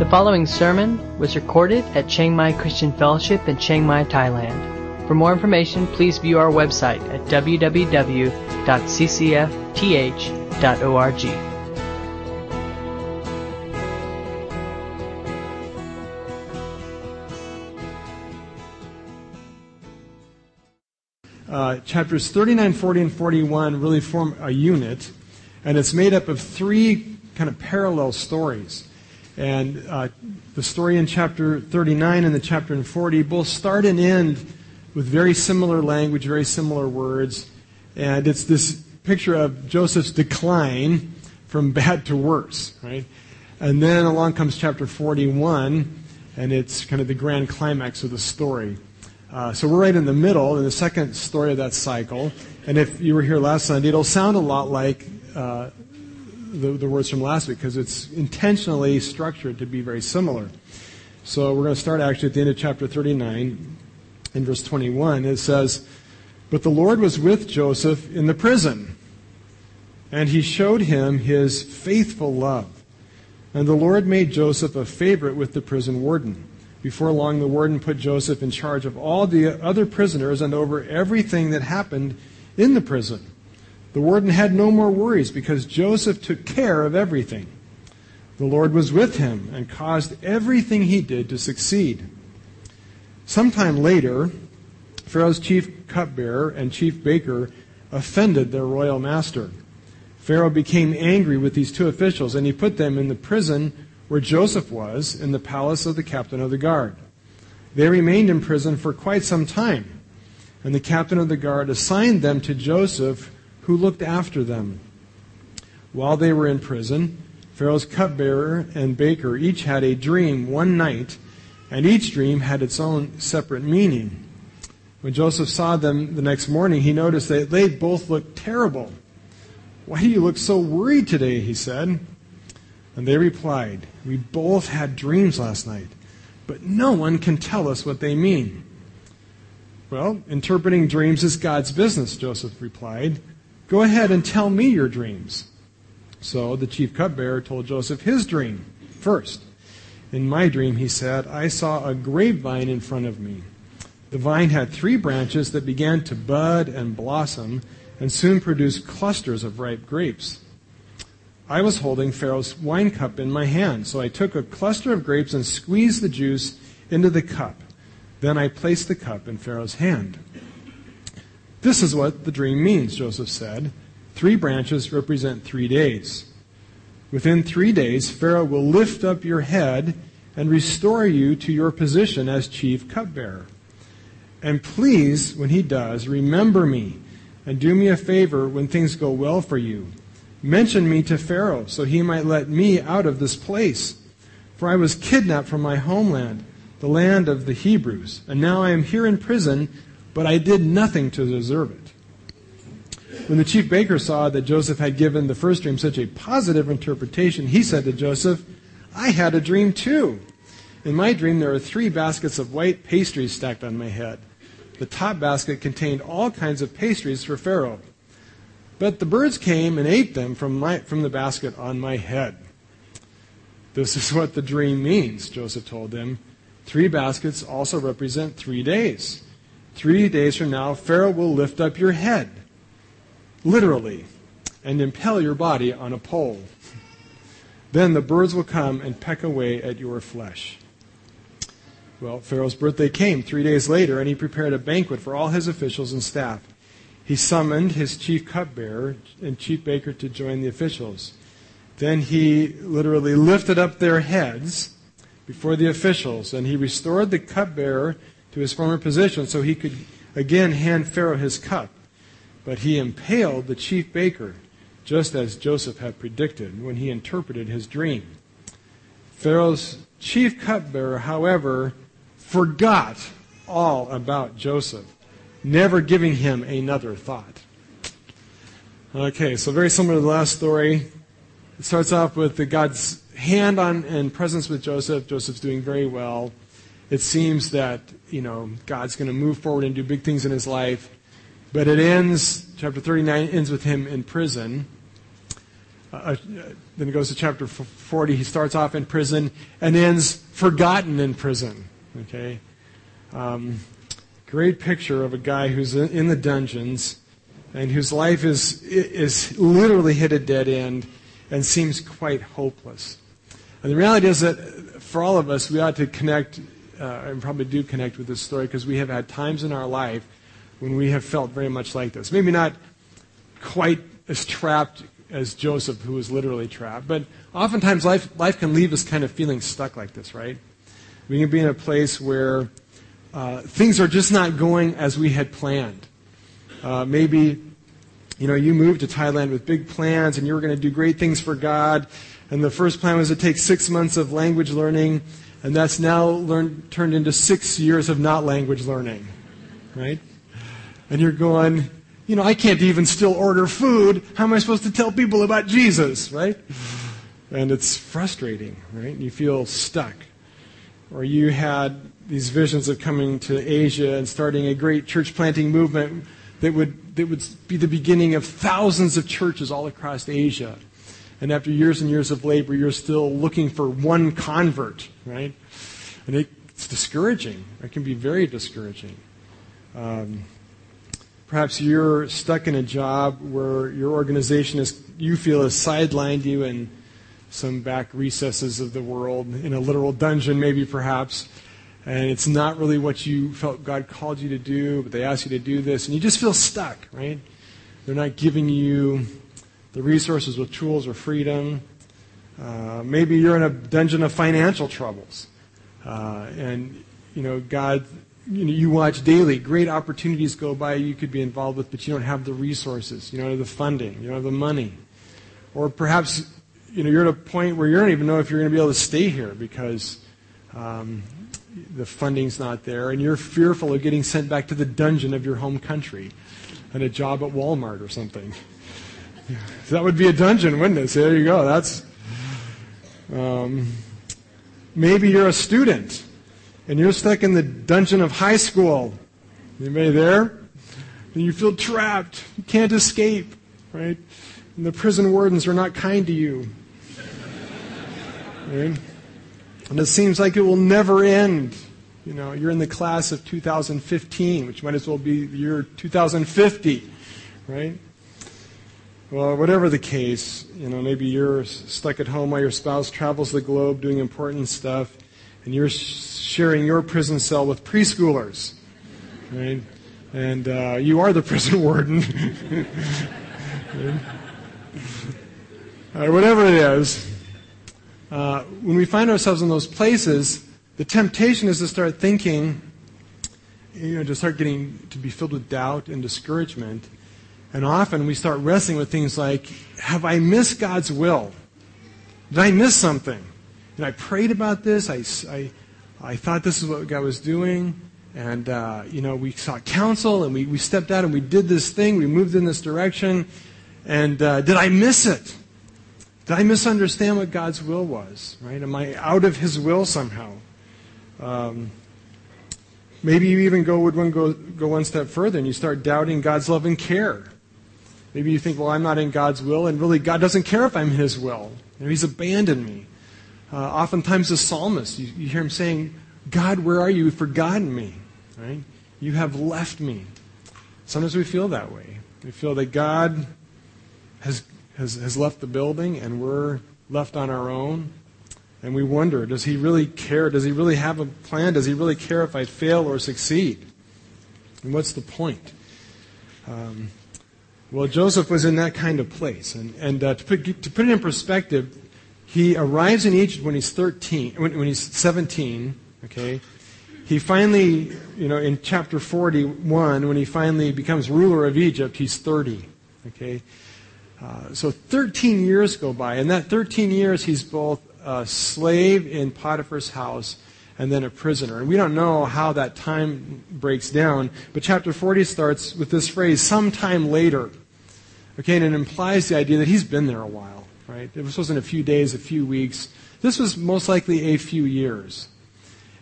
The following sermon was recorded at Chiang Mai Christian Fellowship in Chiang Mai, Thailand. For more information, please view our website at www.ccfth.org. Uh, chapters 39, 40, and 41 really form a unit, and it's made up of three kind of parallel stories. And uh, the story in chapter 39 and the chapter in 40 both start and end with very similar language, very similar words. And it's this picture of Joseph's decline from bad to worse, right? And then along comes chapter 41, and it's kind of the grand climax of the story. Uh, so we're right in the middle, in the second story of that cycle. And if you were here last Sunday, it'll sound a lot like uh, the, the words from last week because it's intentionally structured to be very similar. So we're going to start actually at the end of chapter 39 in verse 21. It says, But the Lord was with Joseph in the prison, and he showed him his faithful love. And the Lord made Joseph a favorite with the prison warden. Before long, the warden put Joseph in charge of all the other prisoners and over everything that happened in the prison. The warden had no more worries because Joseph took care of everything. The Lord was with him and caused everything he did to succeed. Sometime later, Pharaoh's chief cupbearer and chief baker offended their royal master. Pharaoh became angry with these two officials and he put them in the prison where Joseph was, in the palace of the captain of the guard. They remained in prison for quite some time, and the captain of the guard assigned them to Joseph who looked after them. While they were in prison, Pharaoh's cupbearer and baker each had a dream one night, and each dream had its own separate meaning. When Joseph saw them the next morning, he noticed that they both looked terrible. Why do you look so worried today? he said. And they replied, We both had dreams last night, but no one can tell us what they mean. Well, interpreting dreams is God's business, Joseph replied. Go ahead and tell me your dreams. So the chief cupbearer told Joseph his dream first. In my dream, he said, I saw a grapevine in front of me. The vine had three branches that began to bud and blossom and soon produced clusters of ripe grapes. I was holding Pharaoh's wine cup in my hand, so I took a cluster of grapes and squeezed the juice into the cup. Then I placed the cup in Pharaoh's hand. This is what the dream means, Joseph said. Three branches represent three days. Within three days, Pharaoh will lift up your head and restore you to your position as chief cupbearer. And please, when he does, remember me and do me a favor when things go well for you. Mention me to Pharaoh so he might let me out of this place. For I was kidnapped from my homeland, the land of the Hebrews, and now I am here in prison but I did nothing to deserve it. When the chief baker saw that Joseph had given the first dream such a positive interpretation, he said to Joseph, I had a dream too. In my dream, there were three baskets of white pastries stacked on my head. The top basket contained all kinds of pastries for Pharaoh. But the birds came and ate them from, my, from the basket on my head. This is what the dream means, Joseph told them. Three baskets also represent three days. Three days from now, Pharaoh will lift up your head, literally, and impale your body on a pole. Then the birds will come and peck away at your flesh. Well, Pharaoh's birthday came three days later, and he prepared a banquet for all his officials and staff. He summoned his chief cupbearer and chief baker to join the officials. Then he literally lifted up their heads before the officials, and he restored the cupbearer to his former position so he could again hand Pharaoh his cup. But he impaled the chief baker, just as Joseph had predicted when he interpreted his dream. Pharaoh's chief cupbearer, however, forgot all about Joseph, never giving him another thought. Okay, so very similar to the last story. It starts off with the God's hand on and presence with Joseph. Joseph's doing very well it seems that, you know, God's going to move forward and do big things in his life. But it ends, chapter 39 ends with him in prison. uh, uh then it goes to chapter 40. He starts off in prison and ends forgotten in prison. Okay? Um, great picture of a guy who's in the dungeons and whose life is, is literally hit a dead end and seems quite hopeless. And the reality is that for all of us, we ought to connect, uh, and probably do connect with this story because we have had times in our life when we have felt very much like this. Maybe not quite as trapped as Joseph, who was literally trapped, but oftentimes life, life can leave us kind of feeling stuck like this, right? We can be in a place where uh, things are just not going as we had planned. Uh, maybe, you know, you moved to Thailand with big plans and you were going to do great things for God. And the first plan was to take six months of language learning, and that's now learned, turned into six years of not language learning, right? And you're going, you know, I can't even still order food. How am I supposed to tell people about Jesus, right? And it's frustrating, right? You feel stuck. Or you had these visions of coming to Asia and starting a great church planting movement that would, that would be the beginning of thousands of churches all across Asia. And after years and years of labor, you're still looking for one convert, right? And it's discouraging. It can be very discouraging. Um, perhaps you're stuck in a job where your organization is, you feel has sidelined you in some back recesses of the world, in a literal dungeon, maybe perhaps and it's not really what you felt God called you to do, but they ask you to do this, and you just feel stuck, right? They're not giving you the resources with tools or freedom. Uh, maybe you're in a dungeon of financial troubles, uh, and you know God. You, know, you watch daily great opportunities go by you could be involved with, but you don't have the resources, you don't have the funding, you don't have the money, or perhaps you know you're at a point where you don't even know if you're going to be able to stay here because um, the funding's not there, and you're fearful of getting sent back to the dungeon of your home country and a job at Walmart or something. So that would be a dungeon, wouldn't it? So there you go. That's um, maybe you're a student and you're stuck in the dungeon of high school. Anybody there? And you feel trapped. You can't escape, right? And the prison wardens are not kind to you. Right? And it seems like it will never end. You know, you're in the class of 2015, which might as well be the year 2050, right? Well, whatever the case, you know, maybe you're stuck at home while your spouse travels the globe doing important stuff, and you're sharing your prison cell with preschoolers, right? And uh, you are the prison warden. right? whatever it is, uh, when we find ourselves in those places, the temptation is to start thinking, you know, to start getting to be filled with doubt and discouragement. And often we start wrestling with things like, have I missed God's will? Did I miss something? And I prayed about this. I, I, I thought this is what God was doing. And, uh, you know, we sought counsel and we, we stepped out and we did this thing. We moved in this direction. And uh, did I miss it? Did I misunderstand what God's will was? Right? Am I out of His will somehow? Um, maybe you even go would one go go one step further and you start doubting God's love and care. Maybe you think, well, I'm not in God's will, and really God doesn't care if I'm in His will. You know, He's abandoned me. Uh, oftentimes, the psalmist, you, you hear him saying, "God, where are you? You've forgotten me. Right? You have left me." Sometimes we feel that way. We feel that God has has, has left the building and we're left on our own. And we wonder, does he really care? Does he really have a plan? Does he really care if I fail or succeed? And what's the point? Um, well, Joseph was in that kind of place. And, and uh, to, put, to put it in perspective, he arrives in Egypt when he's 13, when, when he's 17, okay? He finally, you know, in chapter 41, when he finally becomes ruler of Egypt, he's 30, okay? Uh, so 13 years go by. and that 13 years, he's both a slave in Potiphar's house and then a prisoner. And we don't know how that time breaks down, but chapter 40 starts with this phrase, sometime later. Okay, and it implies the idea that he's been there a while, right? This wasn't a few days, a few weeks. This was most likely a few years.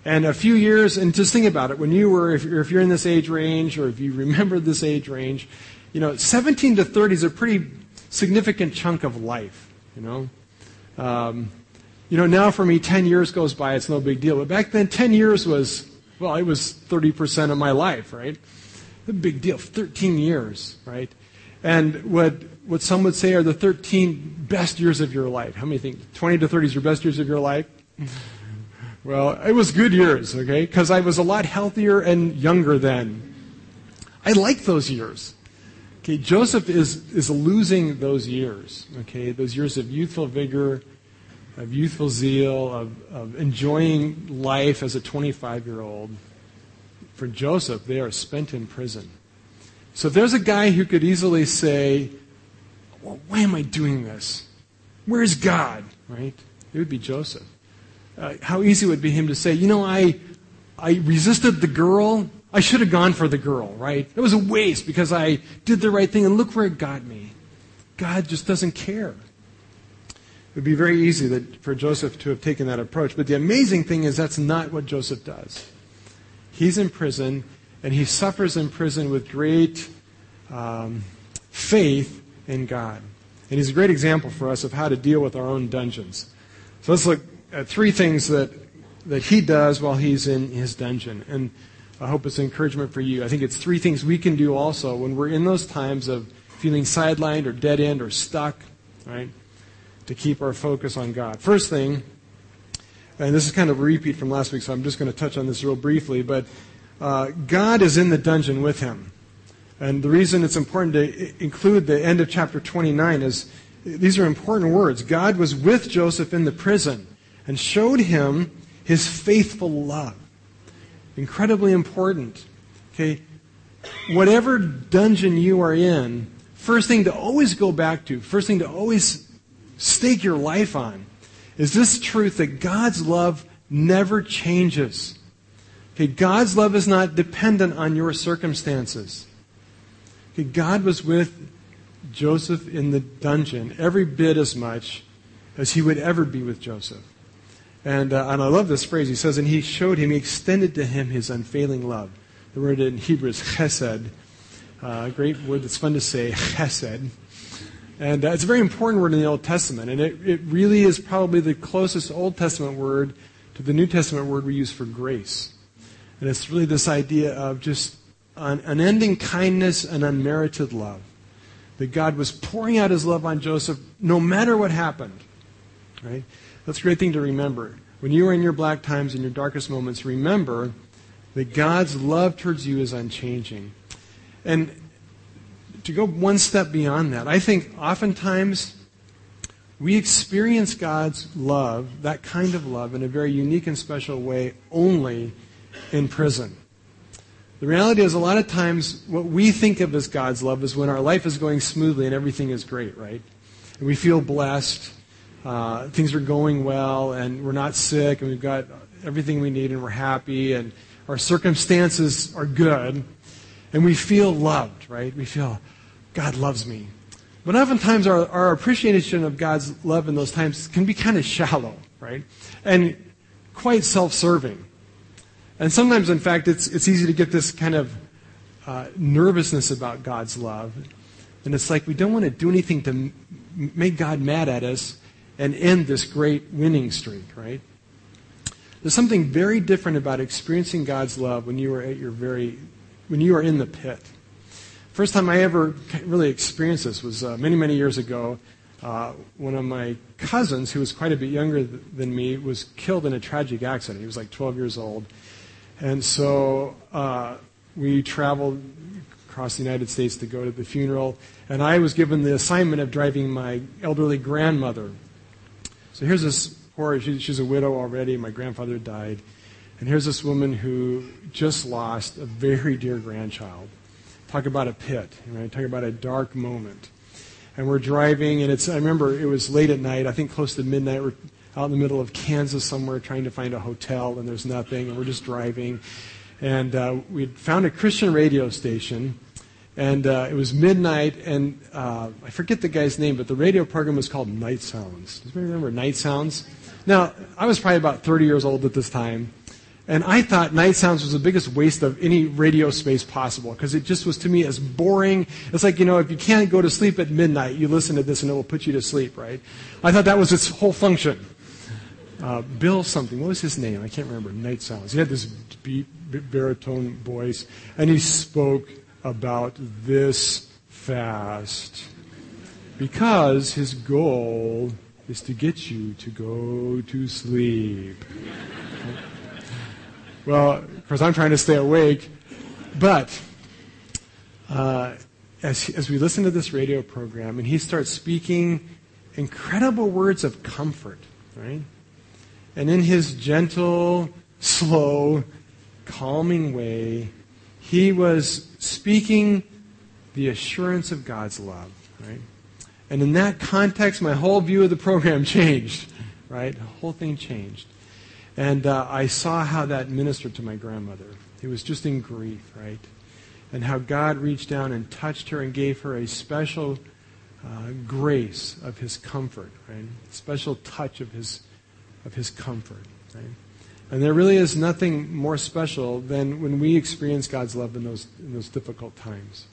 And a few years, and just think about it, when you were, if you're, if you're in this age range, or if you remember this age range, you know, 17 to 30 is a pretty significant chunk of life. you know. Um, you know, now for me, 10 years goes by, it's no big deal. But back then, 10 years was, well, it was 30% of my life, right? A big deal. 13 years, right? And what, what some would say are the 13 best years of your life. How many think 20 to 30 is your best years of your life? Well, it was good years, okay? Because I was a lot healthier and younger then. I like those years. Okay, Joseph is, is losing those years, okay? Those years of youthful vigor, of youthful zeal, of, of enjoying life as a 25 year old. For Joseph, they are spent in prison. So there's a guy who could easily say, well, why am I doing this? Where's God? Right? It would be Joseph. Uh, how easy it would be him to say, you know, I, I resisted the girl. I should have gone for the girl, right? It was a waste because I did the right thing and look where it got me. God just doesn't care. It would be very easy that, for Joseph to have taken that approach. But the amazing thing is that's not what Joseph does. He's in prison and he suffers in prison with great um, faith in God. And he's a great example for us of how to deal with our own dungeons. So let's look at three things that, that he does while he's in his dungeon. And I hope it's encouragement for you. I think it's three things we can do also when we're in those times of feeling sidelined or dead end or stuck, right? To keep our focus on God. First thing, and this is kind of a repeat from last week, so I'm just going to touch on this real briefly, but uh, God is in the dungeon with him. And the reason it's important to include the end of chapter 29 is these are important words. God was with Joseph in the prison and showed him his faithful love. Incredibly important. Okay? Whatever dungeon you are in, first thing to always go back to, first thing to always stake your life on, is this truth that God's love never changes. Okay, God's love is not dependent on your circumstances. Okay, God was with Joseph in the dungeon every bit as much as he would ever be with Joseph. And, uh, and I love this phrase. He says, and he showed him, he extended to him his unfailing love. The word in Hebrew is chesed. Uh, a great word that's fun to say, chesed. And uh, it's a very important word in the Old Testament. And it, it really is probably the closest Old Testament word to the New Testament word we use for grace. And it's really this idea of just an unending kindness and unmerited love. That God was pouring out his love on Joseph no matter what happened. Right? That's a great thing to remember. When you are in your black times and your darkest moments, remember that God's love towards you is unchanging. And to go one step beyond that, I think oftentimes we experience God's love, that kind of love, in a very unique and special way only in prison. The reality is, a lot of times, what we think of as God's love is when our life is going smoothly and everything is great, right? And we feel blessed, uh, things are going well, and we're not sick, and we've got everything we need, and we're happy, and our circumstances are good, and we feel loved, right? We feel, God loves me. But oftentimes, our, our appreciation of God's love in those times can be kind of shallow, right? And quite self serving. And sometimes, in fact, it's, it's easy to get this kind of uh, nervousness about God's love. And it's like we don't want to do anything to m- make God mad at us and end this great winning streak, right? There's something very different about experiencing God's love when you are at your very, when you are in the pit. First time I ever really experienced this was uh, many, many years ago. Uh, one of my cousins, who was quite a bit younger th- than me, was killed in a tragic accident. He was like 12 years old. And so uh, we traveled across the United States to go to the funeral, and I was given the assignment of driving my elderly grandmother. So here's this poor, she, she's a widow already, my grandfather died, and here's this woman who just lost a very dear grandchild. Talk about a pit, right? Talk about a dark moment. And we're driving, and it's, I remember it was late at night, I think close to midnight. We're out in the middle of Kansas somewhere trying to find a hotel, and there's nothing, and we're just driving. And uh, we found a Christian radio station, and uh, it was midnight, and uh, I forget the guy's name, but the radio program was called Night Sounds. Does anybody remember Night Sounds? Now, I was probably about 30 years old at this time, And I thought Night Sounds was the biggest waste of any radio space possible because it just was to me as boring. It's like, you know, if you can't go to sleep at midnight, you listen to this and it will put you to sleep, right? I thought that was its whole function. Uh, Bill something, what was his name? I can't remember. Night Sounds. He had this baritone voice and he spoke about this fast because his goal is to get you to go to sleep. well, of course, I'm trying to stay awake, but uh, as, as we listen to this radio program and he starts speaking incredible words of comfort, right? And in his gentle, slow, calming way, he was speaking the assurance of God's love, right? And in that context, my whole view of the program changed, right? The whole thing changed. And uh, I saw how that ministered to my grandmother. It was just in grief, right? And how God reached down and touched her and gave her a special uh, grace of His comfort, right? Special touch of His of His comfort, right? And there really is nothing more special than when we experience God's love in those in those difficult times,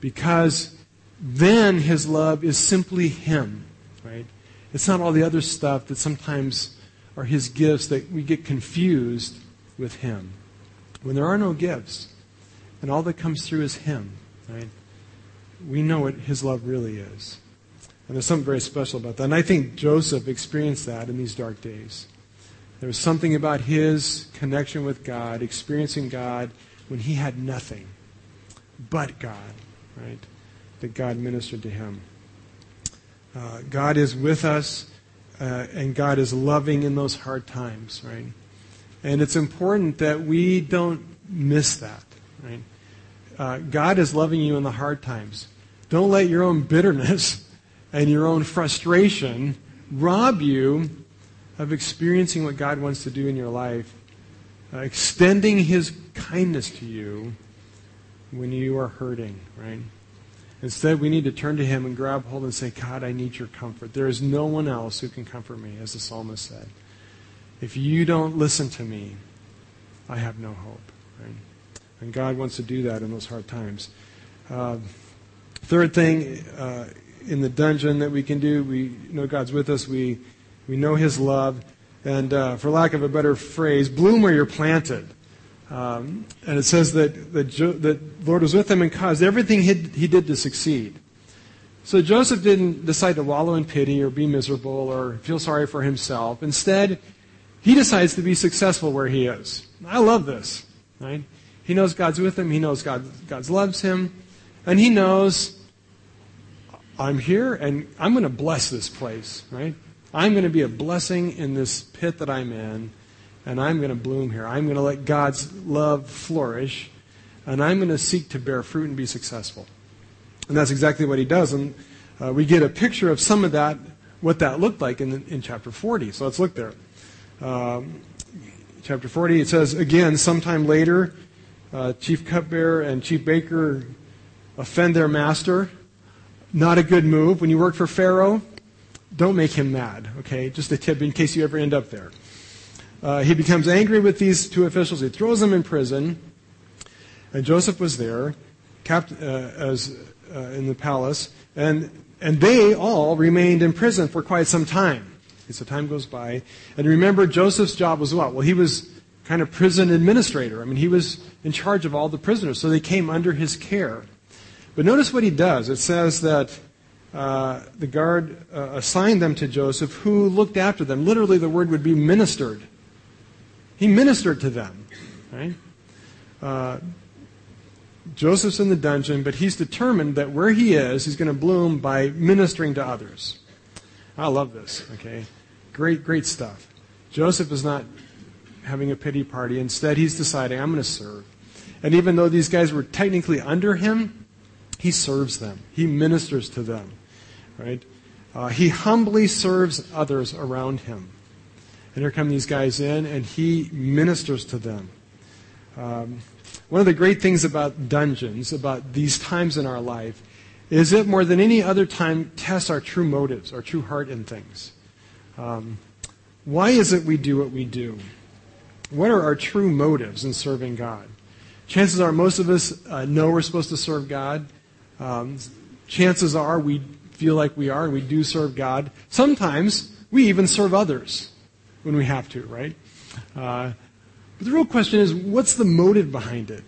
because then his love is simply him, right? It's not all the other stuff that sometimes are his gifts that we get confused with him. When there are no gifts, and all that comes through is him, right? We know what his love really is. And there's something very special about that. And I think Joseph experienced that in these dark days. There was something about his connection with God, experiencing God when he had nothing but God, right? that God ministered to him. Uh, God is with us, uh, and God is loving in those hard times, right? And it's important that we don't miss that, right? Uh, God is loving you in the hard times. Don't let your own bitterness and your own frustration rob you of experiencing what God wants to do in your life, uh, extending His kindness to you when you are hurting, right? Instead, we need to turn to Him and grab hold and say, God, I need your comfort. There is no one else who can comfort me, as the psalmist said. If you don't listen to me, I have no hope. Right? And God wants to do that in those hard times. Uh, third thing uh, in the dungeon that we can do, we know God's with us. We, we know His love. And uh, for lack of a better phrase, bloom where you're planted. Um, and it says that, jo- that Lord was with him and caused everything he, he did to succeed. So Joseph didn't decide to wallow in pity or be miserable or feel sorry for himself. Instead, he decides to be successful where he is. I love this, right? He knows God's with him. He knows God, God loves him. And he knows I'm here and I'm going to bless this place, right? I'm going to be a blessing in this pit that I'm in and I'm going to bloom here. I'm going to let God's love flourish, and I'm going to seek to bear fruit and be successful. And that's exactly what he does. And uh, we get a picture of some of that, what that looked like in, in chapter 40. So let's look there. Um, chapter 40, it says, again, sometime later, uh, chief cupbearer and chief baker offend their master. Not a good move. When you work for Pharaoh, don't make him mad, okay? Just a tip in case you ever end up there. Uh, he becomes angry with these two officials. He throws them in prison. And Joseph was there, capt, uh, as uh, in the palace, and and they all remained in prison for quite some time. So time goes by, and remember, Joseph's job was what? Well, he was kind of prison administrator. I mean, he was in charge of all the prisoners, so they came under his care. But notice what he does. It says that uh, the guard uh, assigned them to Joseph, who looked after them. Literally, the word would be ministered. He ministered to them. Right? Uh, Joseph's in the dungeon, but he's determined that where he is, he's going to bloom by ministering to others. I love this. Okay, great, great stuff. Joseph is not having a pity party. Instead, he's deciding, I'm going to serve. And even though these guys were technically under him, he serves them. He ministers to them. Right? Uh, he humbly serves others around him. And here come these guys in, and he ministers to them. Um, one of the great things about dungeons, about these times in our life, is it more than any other time tests our true motives, our true heart in things. Um, why is it we do what we do? what are our true motives in serving God? Chances are most of us uh, know we're supposed to serve God. Um, chances are we feel like we are and we do serve God. Sometimes we even serve others when we have to, right? Uh, but the real question is what's the motive behind it?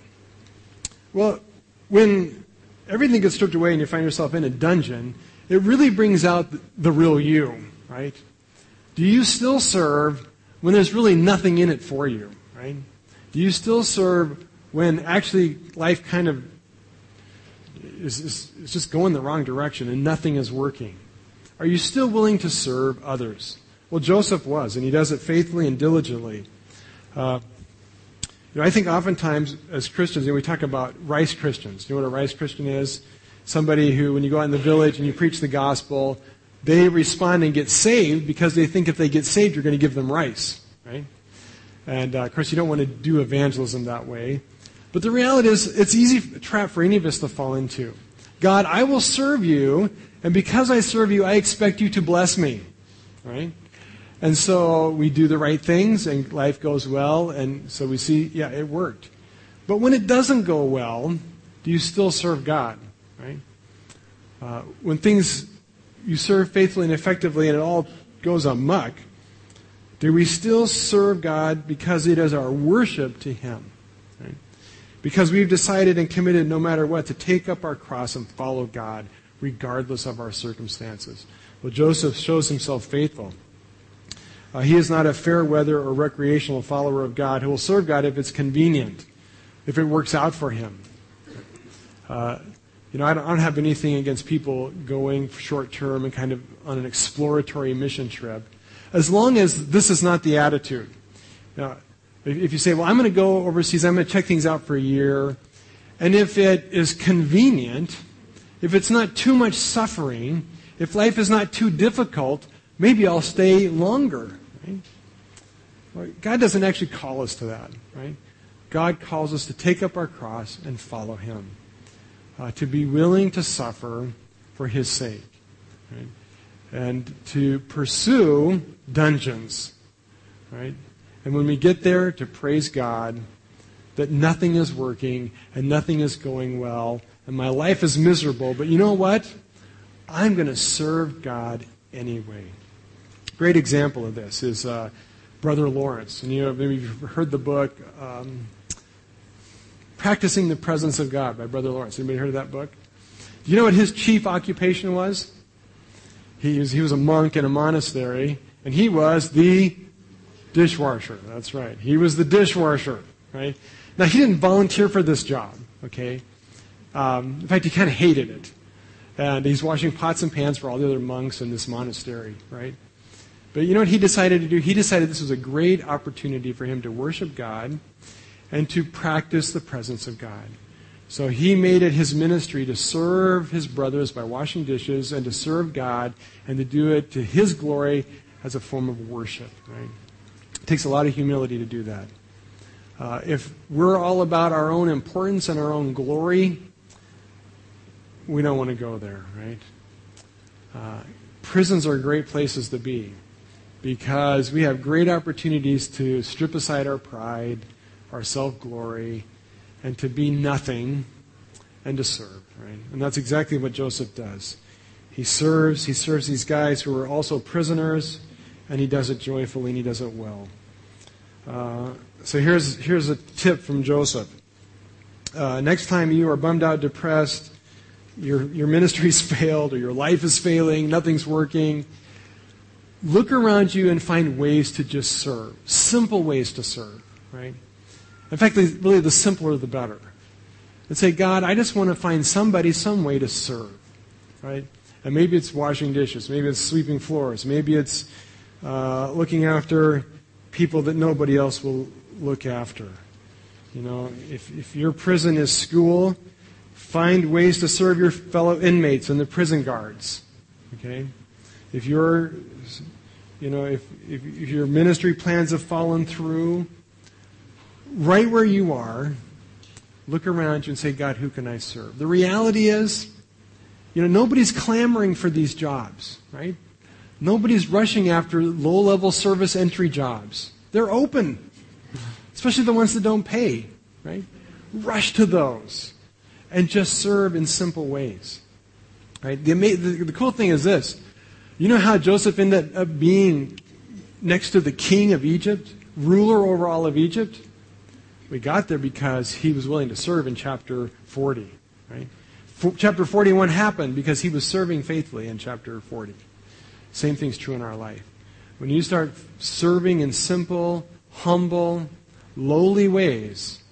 Well, when everything gets stripped away and you find yourself in a dungeon, it really brings out the real you, right? Do you still serve when there's really nothing in it for you, right? Do you still serve when actually life kind of is, is, is just going the wrong direction and nothing is working? Are you still willing to serve others? Well, Joseph was, and he does it faithfully and diligently. Uh, you know, I think oftentimes as Christians, you know, we talk about rice Christians. You know what a rice Christian is? Somebody who, when you go out in the village and you preach the gospel, they respond and get saved because they think if they get saved, you're going to give them rice, right? And uh, of course, you don't want to do evangelism that way. But the reality is, it's easy trap for any of us to fall into. God, I will serve you, and because I serve you, I expect you to bless me, right? And so we do the right things, and life goes well, and so we see, yeah, it worked. But when it doesn't go well, do you still serve God, right? Uh, when things you serve faithfully and effectively and it all goes amuck, do we still serve God because it is our worship to Him? Because we've decided and committed no matter what to take up our cross and follow God regardless of our circumstances. Well, Joseph shows himself faithful. Uh, he is not a fair weather or recreational follower of God who will serve God if it's convenient, if it works out for him. Uh, you know, I don't, I don't have anything against people going short term and kind of on an exploratory mission trip, as long as this is not the attitude. Now, if you say, well, I'm going to go overseas, I'm going to check things out for a year, and if it is convenient, if it's not too much suffering, if life is not too difficult, maybe I'll stay longer. Right? God doesn't actually call us to that, right? God calls us to take up our cross and follow Him uh, to be willing to suffer for his sake. Right? And to pursue dungeons. Right? And when we get there, to praise God that nothing is working and nothing is going well and my life is miserable, but you know what? I'm going to serve God anyway. Great example of this is uh, Brother Lawrence. And you know, maybe you've heard the book. Um, Practicing the Presence of God by Brother Lawrence. Anybody heard of that book? Do you know what his chief occupation was? He was, he was a monk in a monastery, and he was the dishwasher. That's right. He was the dishwasher, right? Now, he didn't volunteer for this job, okay? Um, in fact, he kind of hated it. And he's washing pots and pans for all the other monks in this monastery, right? But you know what he decided to do? He decided this was a great opportunity for him to worship God and to practice the presence of God. So he made it his ministry to serve his brothers by washing dishes and to serve God and to do it to his glory as a form of worship. Right? It takes a lot of humility to do that. Uh, if we're all about our own importance and our own glory, we don't want to go there, right? Uh, prisons are great places to be because we have great opportunities to strip aside our pride our self glory, and to be nothing and to serve, right? And that's exactly what Joseph does. He serves, he serves these guys who are also prisoners, and he does it joyfully and he does it well. Uh, so here's, here's a tip from Joseph. Uh, next time you are bummed out, depressed, your, your ministry's failed, or your life is failing, nothing's working, look around you and find ways to just serve. Simple ways to serve, right? In fact, really, the simpler the better. And say, God, I just want to find somebody, some way to serve. Right? And maybe it's washing dishes. Maybe it's sweeping floors. Maybe it's Uh, looking after people that nobody else will look after. You know, if, if your prison is school, find ways to serve your fellow inmates and the prison guards. Okay? If your, you know, if, if, if your ministry plans have fallen through, right where you are, look around you and say, God, who can I serve? The reality is, you know, nobody's clamoring for these jobs, right? Nobody's rushing after low level service entry jobs. They're open. especially the ones that don't pay, right? Rush to those and just serve in simple ways. Right? The, the, the cool thing is this. You know how Joseph ended up being next to the king of Egypt, ruler over all of Egypt? We got there because he was willing to serve in chapter 40. Right? Chapter 41 happened because he was serving faithfully in chapter 40. Same thing's true in our life. When you start serving in simple, humble, lowly ways,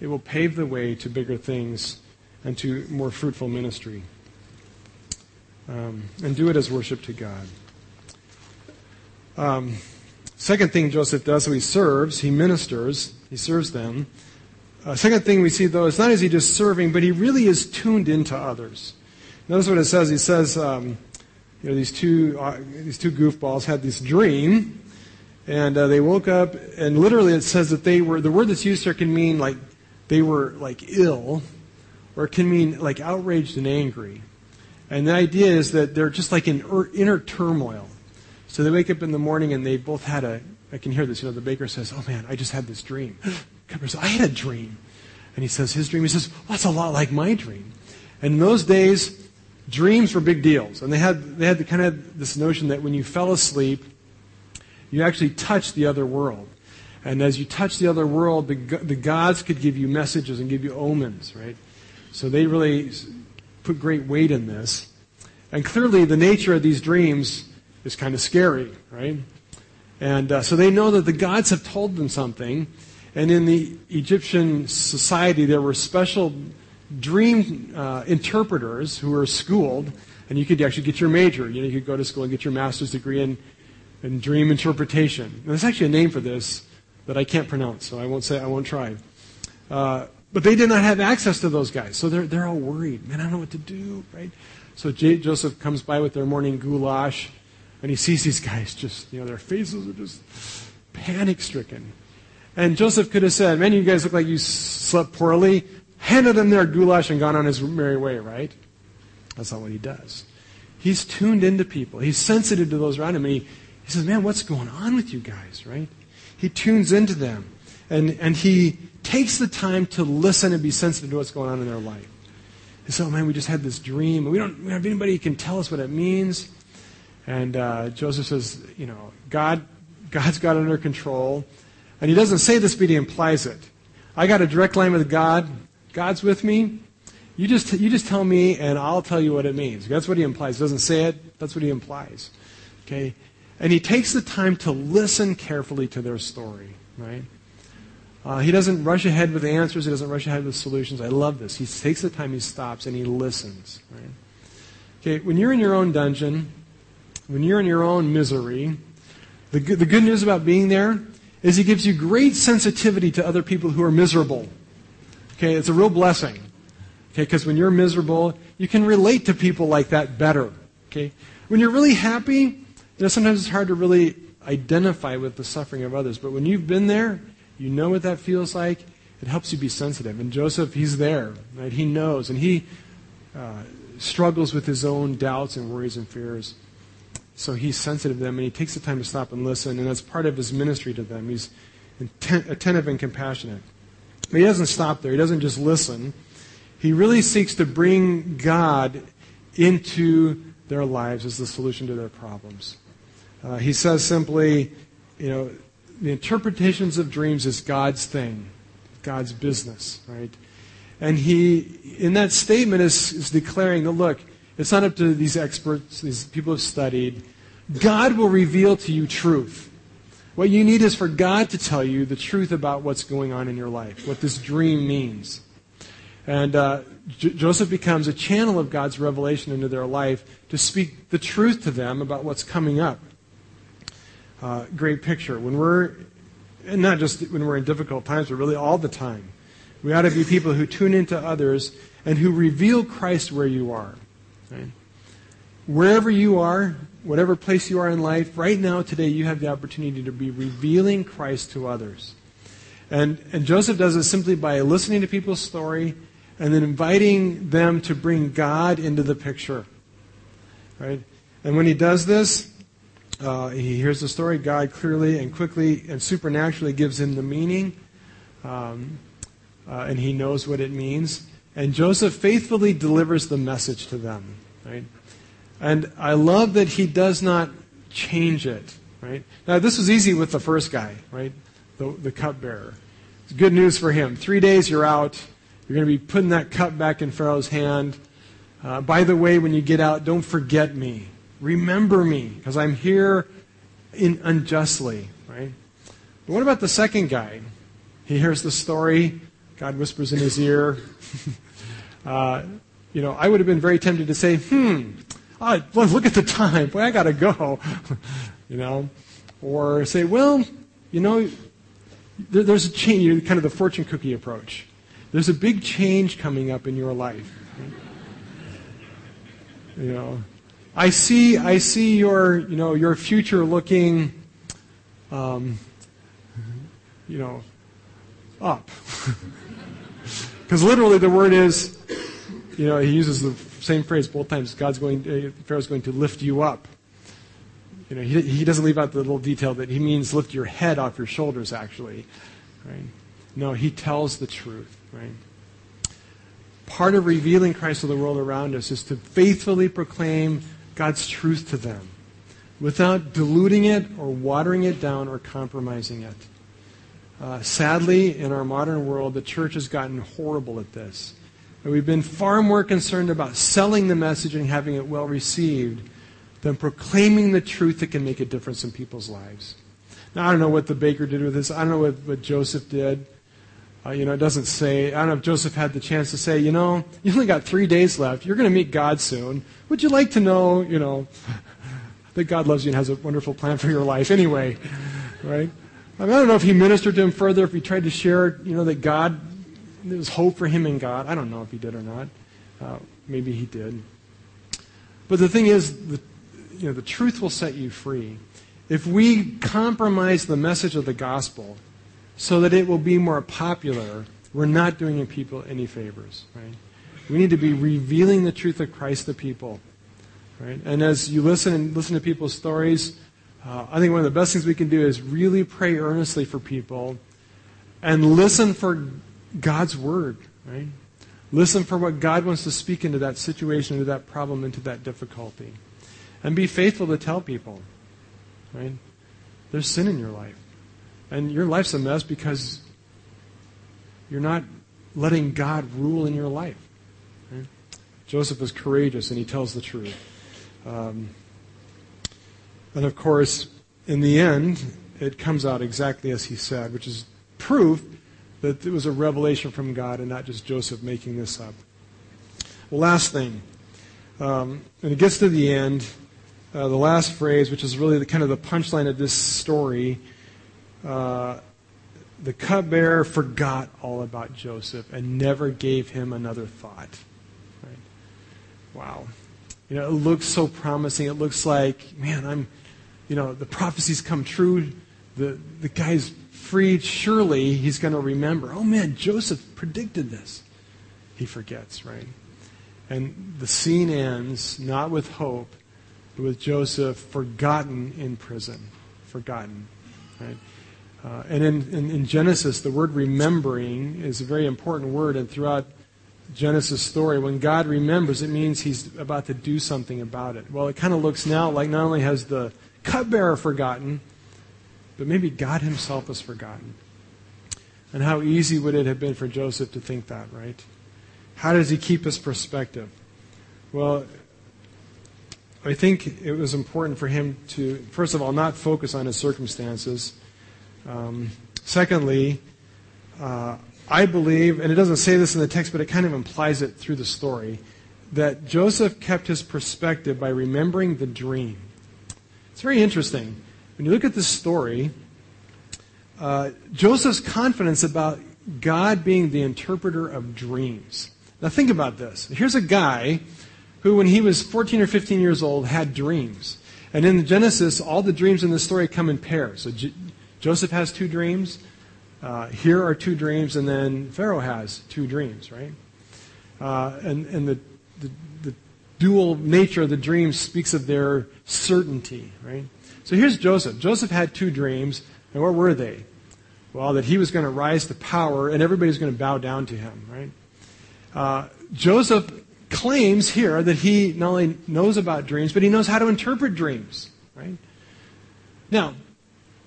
it will pave the way to bigger things and to more fruitful ministry. Um, and do it as worship to God. Um, second thing Joseph does, so he serves, he ministers, he serves them. Uh, second thing we see, though, is not as he just serving, but he really is tuned into others. Notice what it says. He says, um, you know, these two, uh, these two goofballs had this dream, and uh, they woke up, and literally it says that they were, the word that's used here can mean like they were like ill, or it can mean like outraged and angry. And the idea is that they're just like in inner turmoil. So they wake up in the morning and they both had a, I can hear this, you know, the baker says, Oh man, I just had this dream. says, I had a dream. And he says, His dream. He says, well, That's a lot like my dream. And in those days, dreams were big deals. And they had, they had the, kind of this notion that when you fell asleep, you actually touched the other world. And as you touched the other world, the, the gods could give you messages and give you omens, right? So they really put great weight in this. And clearly, the nature of these dreams is kind of scary, right? And uh, so they know that the gods have told them something. And in the Egyptian society, there were special dream uh, interpreters who are schooled, and you could actually get your major. You know, you could go to school and get your master's degree in, in dream interpretation. There's actually a name for this that I can't pronounce, so I won't say, I won't try. Uh, but they did not have access to those guys, so they're, they're all worried. Man, I don't know what to do, right? So J- Joseph comes by with their morning goulash, and he sees these guys just, you know, their faces are just panic stricken. And Joseph could have said, Man, you guys look like you slept poorly handed him their goulash and gone on his merry way, right? That's not what he does. He's tuned into people. He's sensitive to those around him. And he, he says, Man, what's going on with you guys, right? He tunes into them. And, and he takes the time to listen and be sensitive to what's going on in their life. He says, Oh, man, we just had this dream. We don't, we have anybody who can tell us what it means. And uh, Joseph says, You know, God, God's got it under control. And he doesn't say this, but he implies it. I got a direct line with God. God's with me. You just, you just tell me, and I'll tell you what it means. That's what he implies. He doesn't say it, that's what he implies. Okay? And he takes the time to listen carefully to their story, right? Uh, he doesn't rush ahead with answers. He doesn't rush ahead with solutions. I love this. He takes the time, he stops, and he listens. Right? Okay, when you're in your own dungeon, when you're in your own misery, the good, the good news about being there is he gives you great sensitivity to other people who are miserable. Okay, it's a real blessing. Okay, because when you're miserable, you can relate to people like that better. Okay, when you're really happy, you know, sometimes it's hard to really identify with the suffering of others. But when you've been there, you know what that feels like. It helps you be sensitive. And Joseph, he's there, right? He knows, and he uh, struggles with his own doubts and worries and fears. So he's sensitive to them, and he takes the time to stop and listen, and that's part of his ministry to them. He's attentive and compassionate. But he doesn't stop there. He doesn't just listen. He really seeks to bring God into their lives as the solution to their problems. Uh, he says simply, you know, the interpretations of dreams is God's thing, God's business, right? And he, in that statement, is, is declaring that, look, it's not up to these experts, these people who have studied. God will reveal to you truth. What you need is for God to tell you the truth about what's going on in your life, what this dream means. And uh, J- Joseph becomes a channel of God's revelation into their life to speak the truth to them about what's coming up. Uh, great picture. When we're, and not just when we're in difficult times, but really all the time, we ought to be people who tune into others and who reveal Christ where you are. Right? Wherever you are, whatever place you are in life, right now, today, you have the opportunity to be revealing Christ to others. And, and Joseph does it simply by listening to people's story and then inviting them to bring God into the picture. Right? And when he does this, Uh, he hears the story. God clearly and quickly and supernaturally gives him the meaning, um, uh, and he knows what it means. And Joseph faithfully delivers the message to them. Right? And I love that he does not change it. Right? Now, this was easy with the first guy, right? The, the cupbearer. It's good news for him. Three days, you're out. You're going to be putting that cup back in Pharaoh's hand. Uh, by the way, when you get out, don't forget me. Remember me, because I'm here in, unjustly, right? But what about the second guy? He hears the story. God whispers in his ear. uh, you know, I would have been very tempted to say, hmm, oh, look at the time. Boy, I got to go. you know, or say, well, you know, there, there's a change, You kind of the fortune cookie approach. There's a big change coming up in your life. You know, I see, I see your, you know, your future looking, um, you know, up. Because literally the word is, you know, he uses the same phrase both times. God's going, uh, Pharaoh's going to lift you up. You know, he, he doesn't leave out the little detail that he means lift your head off your shoulders, actually. Right? No, he tells the truth, right? Part of revealing Christ to the world around us is to faithfully proclaim God's truth to them without diluting it or watering it down or compromising it. Uh, sadly, in our modern world, the church has gotten horrible at this. And we've been far more concerned about selling the message and having it well received than proclaiming the truth that can make a difference in people's lives. Now, I don't know what the baker did with this. I don't know what, what Joseph did. Uh, you know, it doesn't say, I don't know if Joseph had the chance to say, you know, you only got three days left. You're going to meet God soon. Would you like to know, you know, that God loves you and has a wonderful plan for your life anyway? Right? I, mean, I don't know if he ministered to him further, if he tried to share, you know, that God, there was hope for him in God. I don't know if he did or not. Uh, maybe he did. But the thing is, the, you know, the truth will set you free. If we compromise the message of the gospel, so that it will be more popular, we're not doing people any favors, right? We need to be revealing the truth of Christ to people, right? And as you listen and listen to people's stories, uh, I think one of the best things we can do is really pray earnestly for people and listen for God's word, right? Listen for what God wants to speak into that situation, into that problem, into that difficulty. And be faithful to tell people, right? There's sin in your life. And your life's a mess because you're not letting God rule in your life. Right? Joseph is courageous and he tells the truth. Um, and of course, in the end, it comes out exactly as he said, which is proof that it was a revelation from God and not just Joseph making this up. Well, last thing. Um, and it gets to the end, uh, the last phrase, which is really the kind of the punchline of this story, uh, the cupbearer forgot all about Joseph and never gave him another thought. Right? Wow. You know, it looks so promising. It looks like, man, I'm, you know, the prophecies come true. The, the guy's freed. Surely he's going to remember. Oh, man, Joseph predicted this. He forgets, right? And the scene ends not with hope, but with Joseph forgotten in prison. Forgotten, right? Uh, and in, in, in, Genesis, the word remembering is a very important word, and throughout Genesis story, when God remembers, it means He's about to do something about it. Well, it kind of looks now like not only has the cupbearer forgotten, but maybe God Himself has forgotten. And how easy would it have been for Joseph to think that, right? How does he keep his perspective? Well, I think it was important for him to, first of all, not focus on his circumstances um, secondly, uh, I believe, and it doesn't say this in the text, but it kind of implies it through the story, that Joseph kept his perspective by remembering the dream. It's very interesting. When you look at this story, uh, Joseph's confidence about God being the interpreter of dreams. Now, think about this. Here's a guy who, when he was 14 or 15 years old, had dreams. And in Genesis, all the dreams in the story come in pairs. So Joseph has two dreams. Uh, here are two dreams, and then Pharaoh has two dreams, right? Uh, and and the, the, dual nature of the dream speaks of their certainty, right? So here's Joseph. Joseph had two dreams, and what were they? Well, that he was going to rise to power and everybody's going to bow down to him, right? Uh, Joseph claims here that he not only knows about dreams, but he knows how to interpret dreams, right? Now,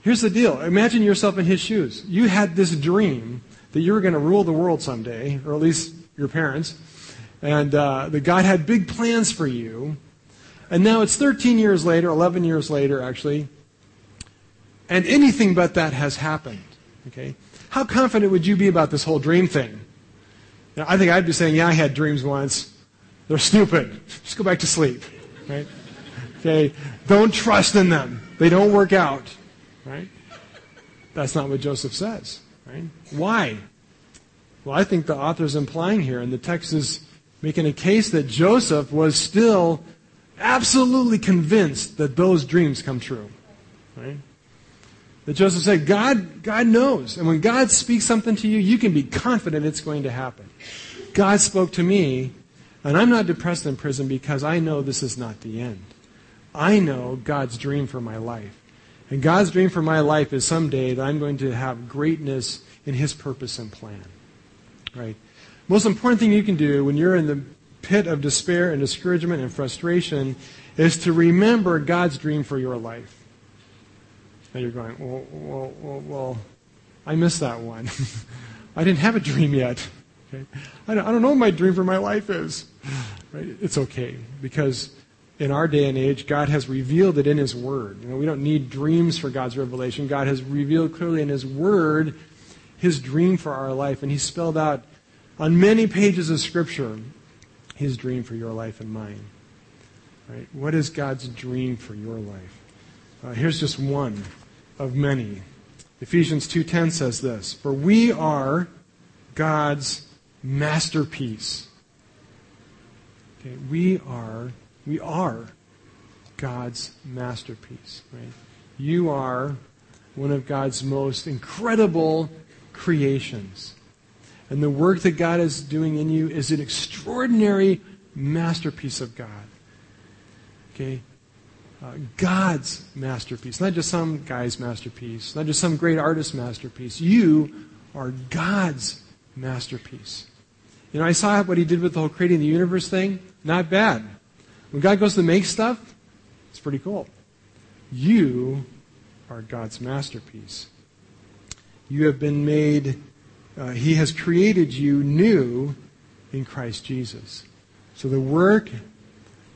here's the deal. Imagine yourself in his shoes. You had this dream that you were going to rule the world someday, or at least your parents, and uh, that God had big plans for you. And now it's 13 years later, 11 years later, actually, and anything but that has happened. Okay? How confident would you be about this whole dream thing? Now, I think I'd be saying, yeah, I had dreams once. They're stupid. Just go back to sleep. Right? Okay? Don't trust in them. They don't work out. Right? That's not what Joseph says. Right? Why? Well, I think the author is implying here, and the text is making a case that Joseph was still absolutely convinced that those dreams come true. Right? That Joseph said, God, God knows. And when God speaks something to you, you can be confident it's going to happen. God spoke to me, and I'm not depressed in prison because I know this is not the end. I know God's dream for my life. And God's dream for my life is someday that I'm going to have greatness in His purpose and plan. Right? Most important thing you can do when you're in the pit of despair and discouragement and frustration is to remember God's dream for your life. And you're going, well, well, well, well I missed that one. I didn't have a dream yet. Okay? I, don't, I don't know what my dream for my life is. Right? It's okay because in our day and age, God has revealed it in His Word. You know, we don't need dreams for God's revelation. God has revealed clearly in His Word His dream for our life, and He spelled out on many pages of Scripture His dream for your life and mine. Right? What is God's dream for your life? Uh, here's just one of many. Ephesians 2:10 says this, "For we are God's masterpiece." Okay, we are we are God's masterpiece, right? You are one of God's most incredible creations. And the work that God is doing in you is an extraordinary masterpiece of God. Okay? uh, God's masterpiece, not just some guy's masterpiece, not just some great artist's masterpiece. You are God's masterpiece. You know, I saw what he did with the whole creating the universe thing. Not bad. When God goes to make stuff, it's pretty cool. You are God's masterpiece. You have been made, uh, He has created you new in Christ Jesus. So the work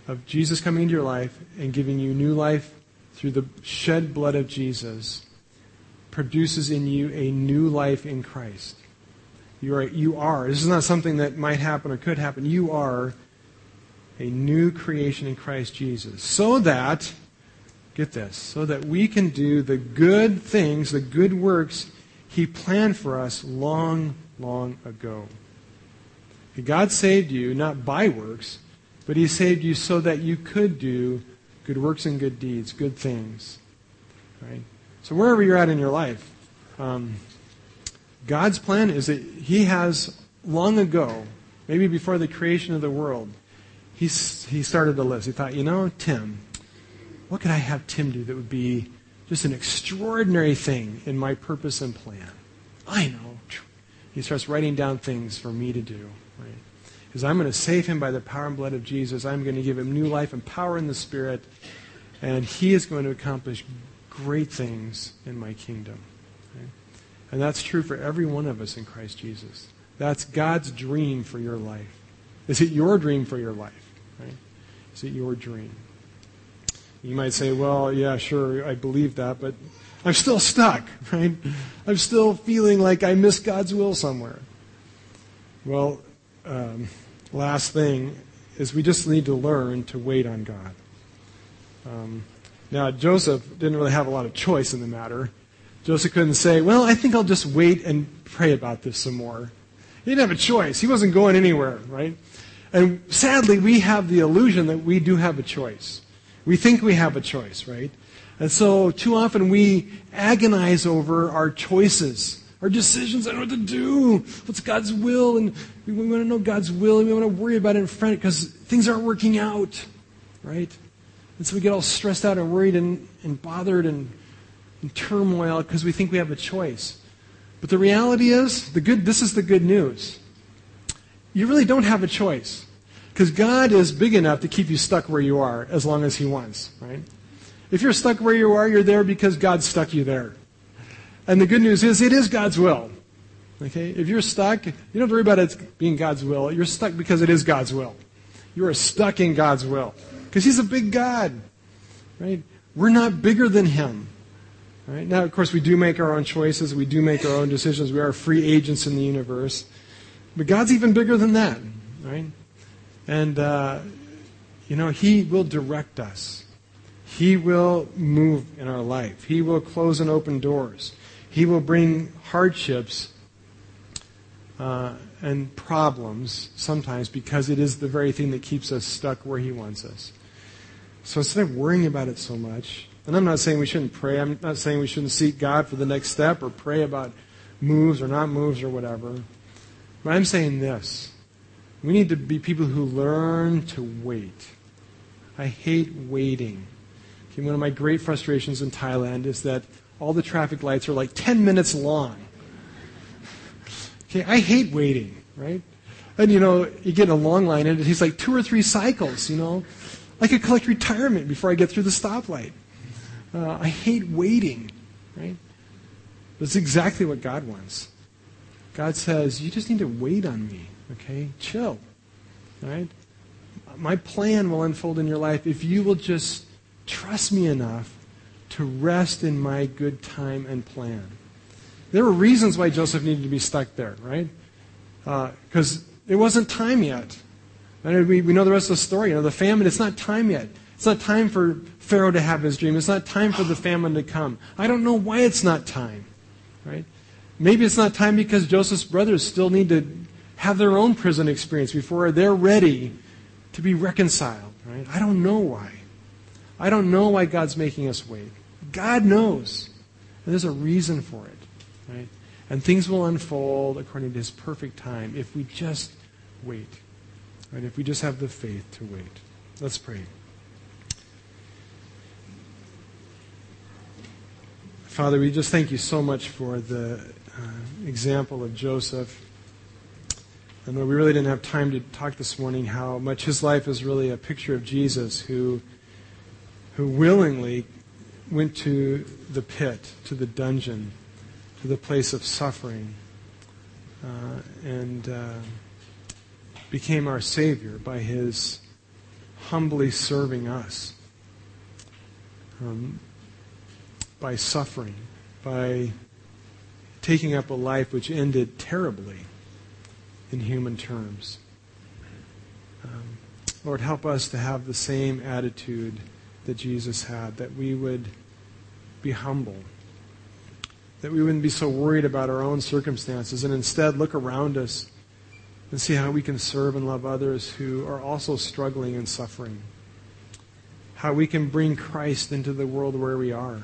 of Jesus coming into your life and giving you new life through the shed blood of Jesus produces in you a new life in Christ. You are, you are. This is not something that might happen or could happen. You are a new creation in Christ Jesus. So that, get this, so that we can do the good things, the good works He planned for us long, long ago. God saved you not by works, but he saved you so that you could do good works and good deeds, good things. Right? So wherever you're at in your life, um, God's plan is that he has long ago, maybe before the creation of the world, he, he started the list. He thought, you know, Tim, what could I have Tim do that would be just an extraordinary thing in my purpose and plan? I know. He starts writing down things for me to do. Right? Because I'm going to save him by the power and blood of Jesus. I'm going to give him new life and power in the Spirit. And he is going to accomplish great things in my kingdom. Okay? And that's true for every one of us in Christ Jesus. That's God's dream for your life. Is it your dream for your life? Right? Is it your dream? You might say, well, yeah, sure, I believe that, but I'm still stuck, right? I'm still feeling like I missed God's will somewhere. Well, um, last thing is we just need to learn to wait on God. Um, now, Joseph didn't really have a lot of choice in the matter. Joseph couldn't say, Well, I think I'll just wait and pray about this some more. He didn't have a choice. He wasn't going anywhere, right? And sadly, we have the illusion that we do have a choice. We think we have a choice, right? And so, too often, we agonize over our choices our decisions. I don't know what to do. What's God's will? And we want to know God's will, and we want to worry about it in front because things aren't working out, right? And so we get all stressed out and worried and, and bothered and in turmoil because we think we have a choice. But the reality is, the good, this is the good news. You really don't have a choice. Because God is big enough to keep you stuck where you are as long as He wants, right? If you're stuck where you are, you're there because God stuck you there. And the good news is, it is God's will. Okay? If you're stuck, you don't have to worry about it being God's will. You're stuck because it is God's will. You are stuck in God's will. Because He's a big God. Right? We're not bigger than Him. Right? Now, of course, we do make our own choices. We do make our own decisions. We are free agents in the universe. But God's even bigger than that. Right? And, uh, you know, He will direct us. He will move in our life. He will close and open doors. He will bring hardships uh, and problems sometimes because it is the very thing that keeps us stuck where He wants us. So instead of worrying about it so much, and I'm not saying we shouldn't pray, I'm not saying we shouldn't seek God for the next step or pray about moves or not moves or whatever. But I'm saying this we need to be people who learn to wait. I hate waiting. Okay, one of my great frustrations in Thailand is that all the traffic lights are like 10 minutes long. Okay, I hate waiting, right? And you know, you get in a long line and it takes like two or three cycles, you know. I could collect retirement before I get through the stoplight. Uh, I hate waiting, right? That's exactly what God wants. God says, you just need to wait on me, okay? Chill, right? My plan will unfold in your life if you will just trust me enough to rest in my good time and plan. There were reasons why Joseph needed to be stuck there, right? Because uh, it wasn't time yet. And we, we know the rest of the story. You know, the famine, it's not time yet. It's not time for Pharaoh to have his dream. It's not time for the famine to come. I don't know why it's not time, right? Maybe it's not time because Joseph's brothers still need to have their own prison experience before they're ready to be reconciled, right? I don't know why. I don't know why God's making us wait. God knows. And there's a reason for it. Right? And things will unfold according to his perfect time if we just wait. Right? If we just have the faith to wait. Let's pray. Father, we just thank you so much for the uh, example of Joseph. And we really didn't have time to talk this morning how much his life is really a picture of Jesus who, who willingly went to the pit, to the dungeon, to the place of suffering, uh, and uh, became our Savior by his humbly serving us, um, by suffering, by taking up a life which ended terribly in human terms. Um, Lord, help us to have the same attitude that Jesus had, that we would be humble that we wouldn't be so worried about our own circumstances and instead look around us and see how we can serve and love others who are also struggling and suffering. How we can bring Christ into the world where we are.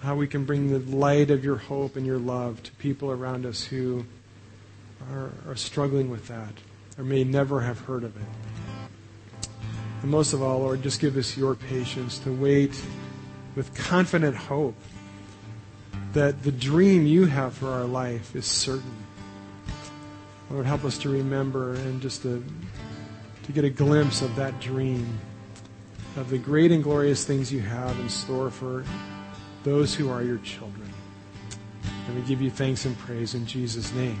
How we can bring the light of your hope and your love to people around us who are, are struggling with that or may never have heard of it. And most of all, Lord, just give us your patience to wait with confident hope that the dream you have for our life is certain. Lord, help us to remember and just to, to get a glimpse of that dream, of the great and glorious things you have in store for those who are your children. And we give you thanks and praise in Jesus' name.